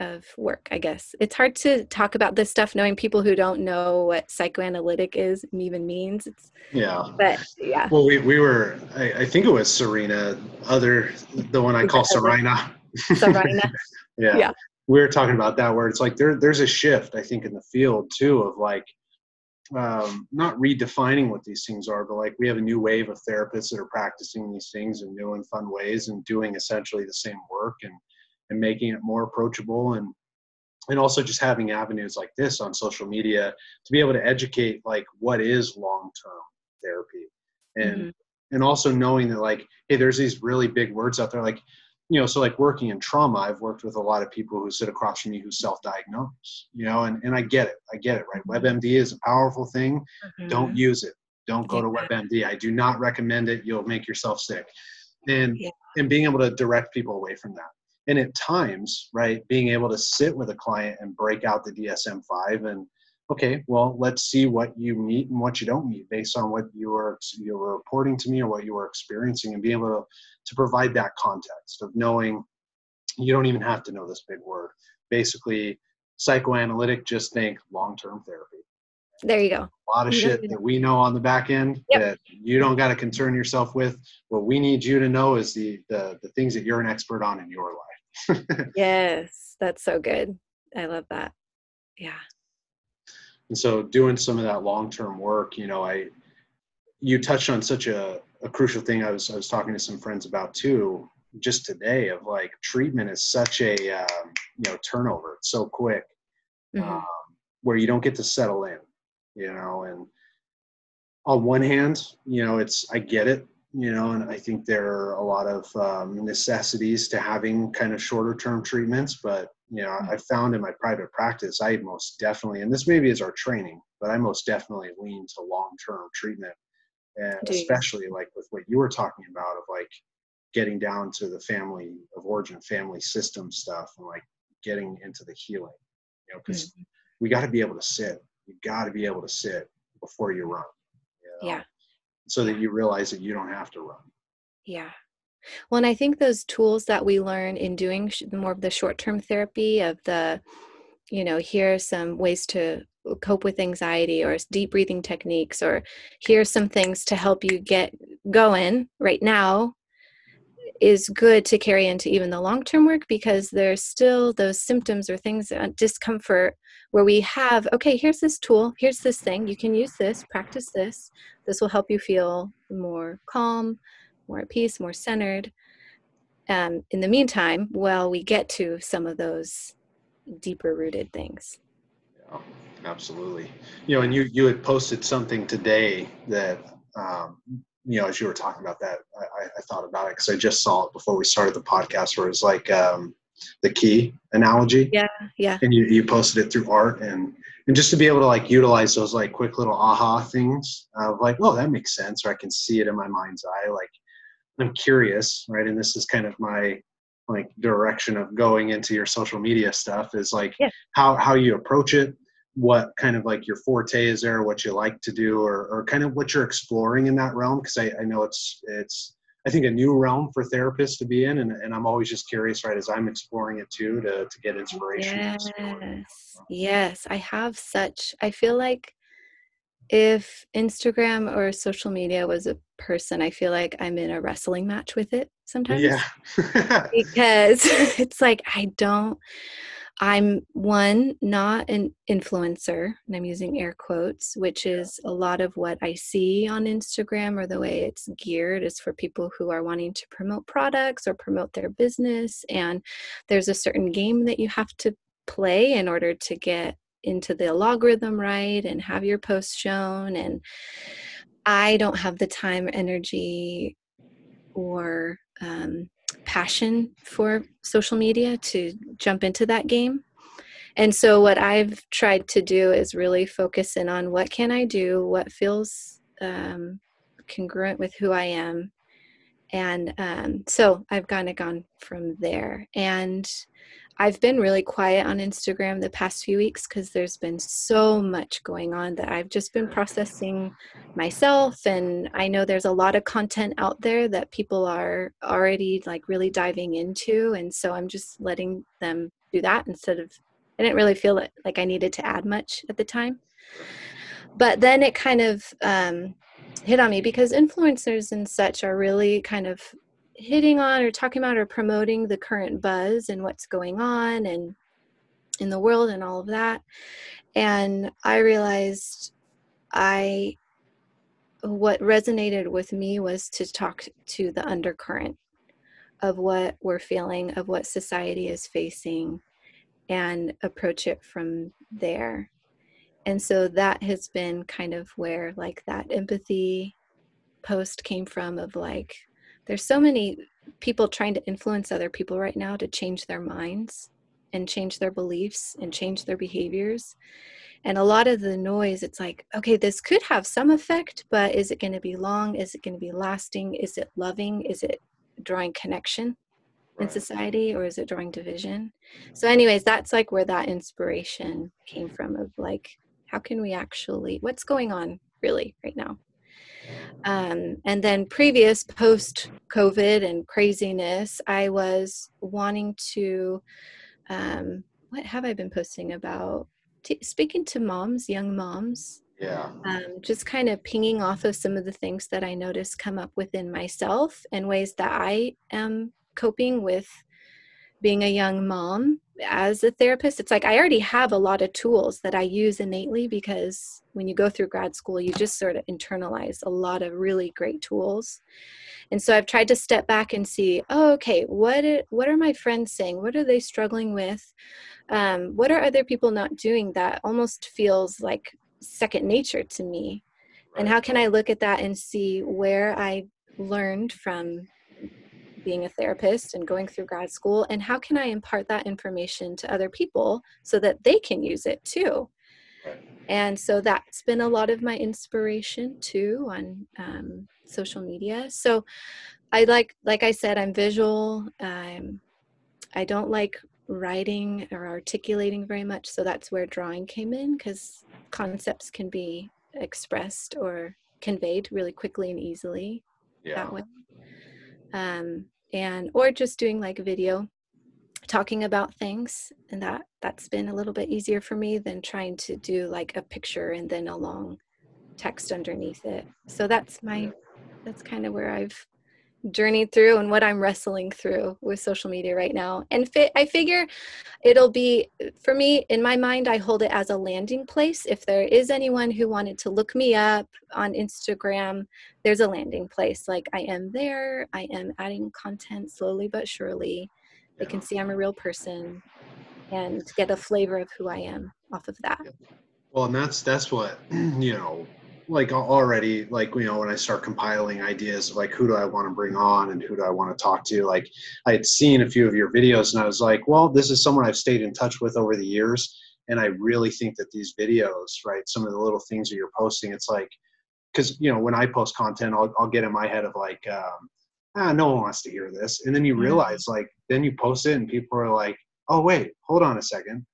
of work, I guess. It's hard to talk about this stuff knowing people who don't know what psychoanalytic is and even means. It's yeah. But yeah. Well we, we were I, I think it was Serena, other the one I call Serena. Serena. <laughs> yeah. yeah. We were talking about that where it's like there there's a shift, I think, in the field too of like um, not redefining what these things are, but like we have a new wave of therapists that are practicing these things in new and fun ways and doing essentially the same work and and making it more approachable and and also just having avenues like this on social media to be able to educate like what is long-term therapy. And mm-hmm. and also knowing that like hey there's these really big words out there like you know so like working in trauma i've worked with a lot of people who sit across from me who self-diagnose you know and, and i get it. I get it right? Mm-hmm. webmd is a powerful thing. Mm-hmm. don't use it. Don't go to webmd. I do not recommend it. You'll make yourself sick. And yeah. and being able to direct people away from that and at times right being able to sit with a client and break out the dsm-5 and okay well let's see what you meet and what you don't meet based on what you were you were reporting to me or what you were experiencing and being able to, to provide that context of knowing you don't even have to know this big word. Basically psychoanalytic just think long-term therapy. There you go. A lot of shit that we know on the back end yep. that you don't got to concern yourself with. What we need you to know is the, the the things that you're an expert on in your life <laughs> yes, that's so good. I love that. Yeah. And so doing some of that long-term work, you know, I you touched on such a, a crucial thing I was I was talking to some friends about too just today of like treatment is such a um, you know turnover it's so quick mm-hmm. um, where you don't get to settle in you know and on one hand you know it's i get it you know, and I think there are a lot of um, necessities to having kind of shorter term treatments. But, you know, I found in my private practice, I most definitely, and this maybe is our training, but I most definitely lean to long term treatment. And especially like with what you were talking about of like getting down to the family of origin, family system stuff, and like getting into the healing, you know, because mm-hmm. we got to be able to sit. You got to be able to sit before you run. You know? Yeah so that you realize that you don't have to run. Yeah. Well, and I think those tools that we learn in doing more of the short term therapy of the, you know, here are some ways to cope with anxiety or deep breathing techniques, or here are some things to help you get going right now is good to carry into even the long term work because there's still those symptoms or things, uh, discomfort, where we have, okay, here's this tool, here's this thing, you can use this, practice this. This will help you feel more calm, more at peace, more centered. Um, in the meantime, while we get to some of those deeper rooted things. Yeah, absolutely. You know, and you you had posted something today that um, you know, as you were talking about that, I, I thought about it because I just saw it before we started the podcast, where it's like um, the key analogy. Yeah, yeah. And you, you posted it through art and and just to be able to like utilize those like quick little aha things of like, well, that makes sense, or I can see it in my mind's eye. Like I'm curious, right? And this is kind of my like direction of going into your social media stuff is like yeah. how how you approach it, what kind of like your forte is there, what you like to do, or, or kind of what you're exploring in that realm? Because I, I know it's it's I think a new realm for therapists to be in, and, and I'm always just curious, right, as I'm exploring it too, to to get inspiration. Yes, yes, I have such. I feel like if Instagram or social media was a person, I feel like I'm in a wrestling match with it sometimes. Yeah, <laughs> because <laughs> it's like I don't I'm one, not an influencer, and I'm using air quotes, which is a lot of what I see on Instagram or the way it's geared is for people who are wanting to promote products or promote their business. And there's a certain game that you have to play in order to get into the logarithm right and have your posts shown. And I don't have the time, energy, or um, passion for social media to jump into that game. And so what I've tried to do is really focus in on what can I do, what feels um, congruent with who I am. And um, so I've kind of gone from there. And I've been really quiet on Instagram the past few weeks because there's been so much going on that I've just been processing myself. And I know there's a lot of content out there that people are already like really diving into. And so I'm just letting them do that instead of, I didn't really feel like I needed to add much at the time. But then it kind of um, hit on me because influencers and such are really kind of hitting on or talking about or promoting the current buzz and what's going on and in the world and all of that. And i realized i what resonated with me was to talk to the undercurrent of what we're feeling of what society is facing and approach it from there. And so that has been kind of where like that empathy post came from of like there's so many people trying to influence other people right now to change their minds and change their beliefs and change their behaviors. And a lot of the noise it's like okay this could have some effect but is it going to be long? Is it going to be lasting? Is it loving? Is it drawing connection in society or is it drawing division? So anyways that's like where that inspiration came from of like how can we actually what's going on really right now um, and then previous post COVID and craziness, I was wanting to, um, what have I been posting about? T- speaking to moms, young moms. Yeah. Um, just kind of pinging off of some of the things that I notice come up within myself and ways that I am coping with being a young mom as a therapist it's like i already have a lot of tools that i use innately because when you go through grad school you just sort of internalize a lot of really great tools. And so i've tried to step back and see oh, okay what what are my friends saying? What are they struggling with? Um, what are other people not doing that almost feels like second nature to me? And how can i look at that and see where i learned from being a therapist and going through grad school and how can i impart that information to other people so that they can use it too? And so that's been a lot of my inspiration too on um, social media. So i like like i said i'm visual um, i don't like writing or articulating very much so that's where drawing came in because concepts can be expressed or conveyed really quickly and easily yeah. that way um, and or just doing like video talking about things and that that's been a little bit easier for me than trying to do like a picture and then a long text underneath it. So that's my that's kind of where i've journeyed through and what I'm wrestling through with social media right now. And fi- I figure it'll be, for me, in my mind, I hold it as a landing place. If there is anyone who wanted to look me up on Instagram, there's a landing place. Like I am there, I am adding content slowly but surely. They can see I'm a real person and get a flavor of who I am off of that. Well, and that's that's what <clears throat> you know like already like you know when i start compiling ideas of like who do i want to bring on and who do i want to talk to like i had seen a few of your videos and i was like well this is someone i've stayed in touch with over the years and i really think that these videos right some of the little things that you're posting it's like because you know when i post content i'll, I'll get in my head of like um, ah, no one wants to hear this. And then you realize like then you post it and people are like oh wait hold on a second.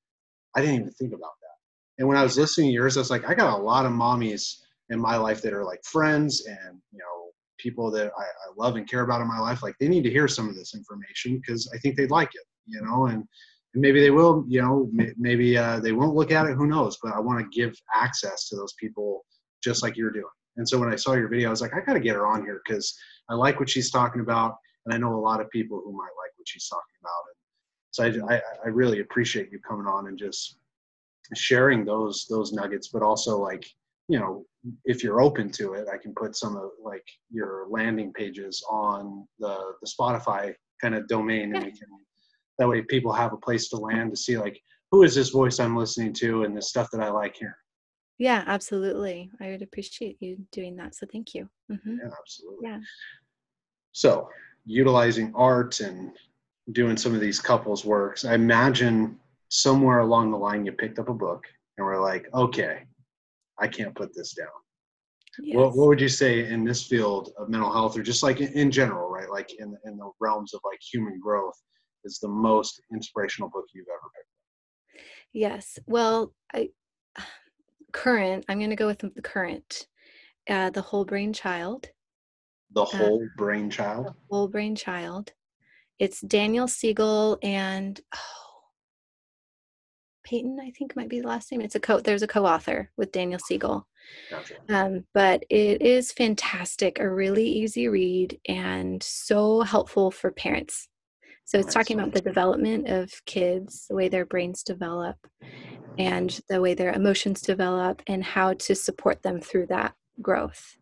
I didn't even think about that. And when I was listening to yours, I was like, I got a lot of mommies in my life that are like friends and you know people that I, I love and care about in my life. Like they need to hear some of this information because I think they'd like it, you know, and, and maybe they will, you know, maybe uh, they won't look at it. Who knows? But I want to give access to those people just like you're doing. And so when I saw your video, I was like, I got to get her on here because I like what she's talking about, and I know a lot of people who might like what she's talking about. And so I, I, I really appreciate you coming on and just sharing those those nuggets, but also like you know if you're open to it, I can put some of like your landing pages on the the Spotify kind of domain, and we can that way people have a place to land to see like who is this voice I'm listening to and the stuff that I like hearing. Yeah, absolutely. I would appreciate you doing that. So thank you. Mm-hmm. Yeah, absolutely. Yeah. So utilizing art and doing some of these couples works, I imagine somewhere along the line you picked up a book and we're like, okay, I can't put this down. Yes. What, what would you say in this field of mental health or just like in, in general, right? Like in, in the realms of like human growth is the most inspirational book you've ever picked up? Yes. Well, I, current, I'm going to go with the current, uh, The Whole Brain Child. The uh, Whole uh, Brain Child? The Whole Brain Child. It's Daniel Siegel and, oh, Payton, I think might be the last name. It's a co. There's a co-author with Daniel Siegel. Gotcha. Um, but it is fantastic, a really easy read, and so helpful for parents. So it's talking about the development of kids, the way their brains develop, and the way their emotions develop, and how to support them through that growth.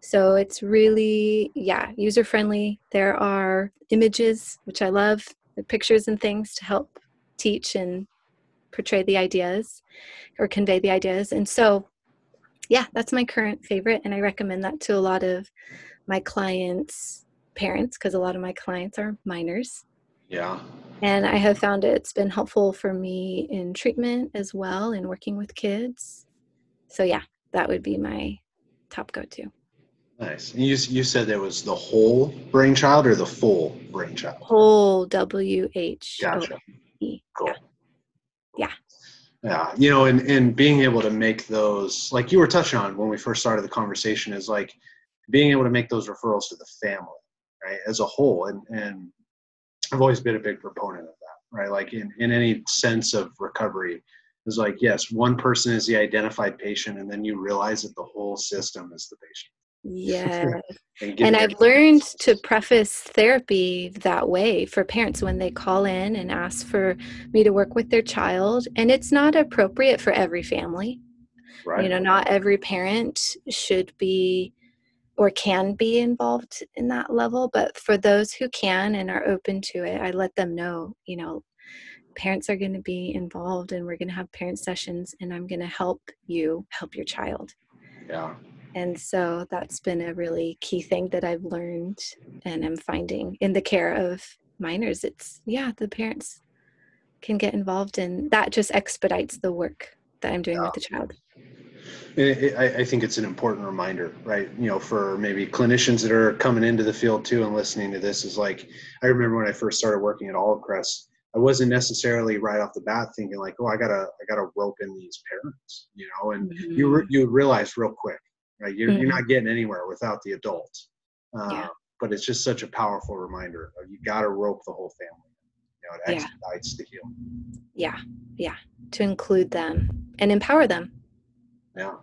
So it's really, yeah, user friendly. There are images, which I love, pictures and things to help teach and portray the ideas or convey the ideas. And so, yeah, that's my current favorite. And I recommend that to a lot of my clients' parents because a lot of my clients are minors. Yeah. And I have found it's been helpful for me in treatment as well in working with kids. So, yeah, that would be my top go to. Nice. And you, you said there was the whole brainchild or the full brainchild? Whole W H. Gotcha. Cool. Yeah yeah. Yeah you know and and being able to make those like you were touching on when we first started the conversation is like being able to make those referrals to the family right as a whole and and i've always been a big proponent of that right like in in any sense of recovery is like yes one person is the identified patient and then you realize that the whole system is the patient yeah. <laughs> and I've learned to preface therapy that way for parents when they call in and ask for me to work with their child. And it's not appropriate for every family. Right. You know, not every parent should be or can be involved in that level. But for those who can and are open to it, I let them know, you know, parents are going to be involved and we're going to have parent sessions and I'm going to help you help your child. Yeah. And so that's been a really key thing that I've learned and I'm finding in the care of minors. It's, yeah, the parents can get involved and that just expedites the work that I'm doing yeah. with the child. I think it's an important reminder, right? You know, for maybe clinicians that are coming into the field too and listening to this is like, I remember when I first started working at Olive Crest, I wasn't necessarily right off the bat thinking like, oh, I gotta, I gotta rope in these parents, you know, and mm-hmm. you re- you realize real quick, right? You're, mm-hmm. you're not getting anywhere without the adult. Uh, yeah. But it's just such a powerful reminder of you got to rope the whole family. You know, it expedites yeah. the healing. Yeah, yeah. To include them and empower them. Yeah,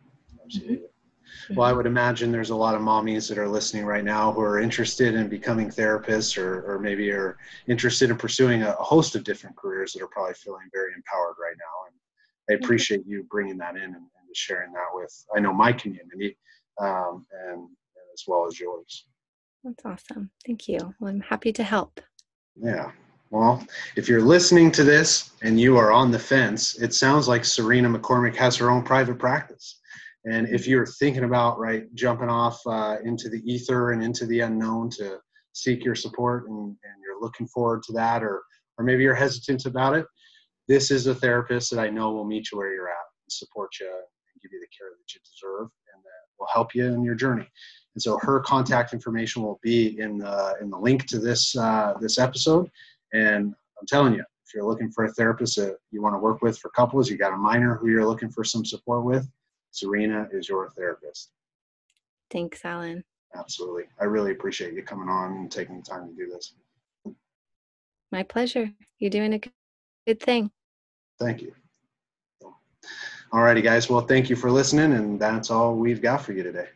absolutely. Mm-hmm. Well, I would imagine there's a lot of mommies that are listening right now who are interested in becoming therapists or, or maybe are interested in pursuing a host of different careers that are probably feeling very empowered right now. And I mm-hmm. appreciate you bringing that in and sharing that with, I know, my community um, and, and as well as yours. That's awesome. Thank you. Well, I'm happy to help. Yeah. Well, if you're listening to this and you are on the fence, it sounds like Serena McCormick has her own private practice. And if you're thinking about right jumping off uh, into the ether and into the unknown to seek your support, and, and you're looking forward to that, or or maybe you're hesitant about it, this is a therapist that I know will meet you where you're at and support you give you the care that you deserve and that will help you in your journey. And so her contact information will be in the in the link to this uh, this episode. And I'm telling you, if you're looking for a therapist that you want to work with for couples, you got a minor who you're looking for some support with, Serena is your therapist. Thanks, Alan. Absolutely. I really appreciate you coming on and taking the time to do this. My pleasure. You're doing a good thing. Thank you. All righty, guys. Well, thank you for listening, and that's all we've got for you today.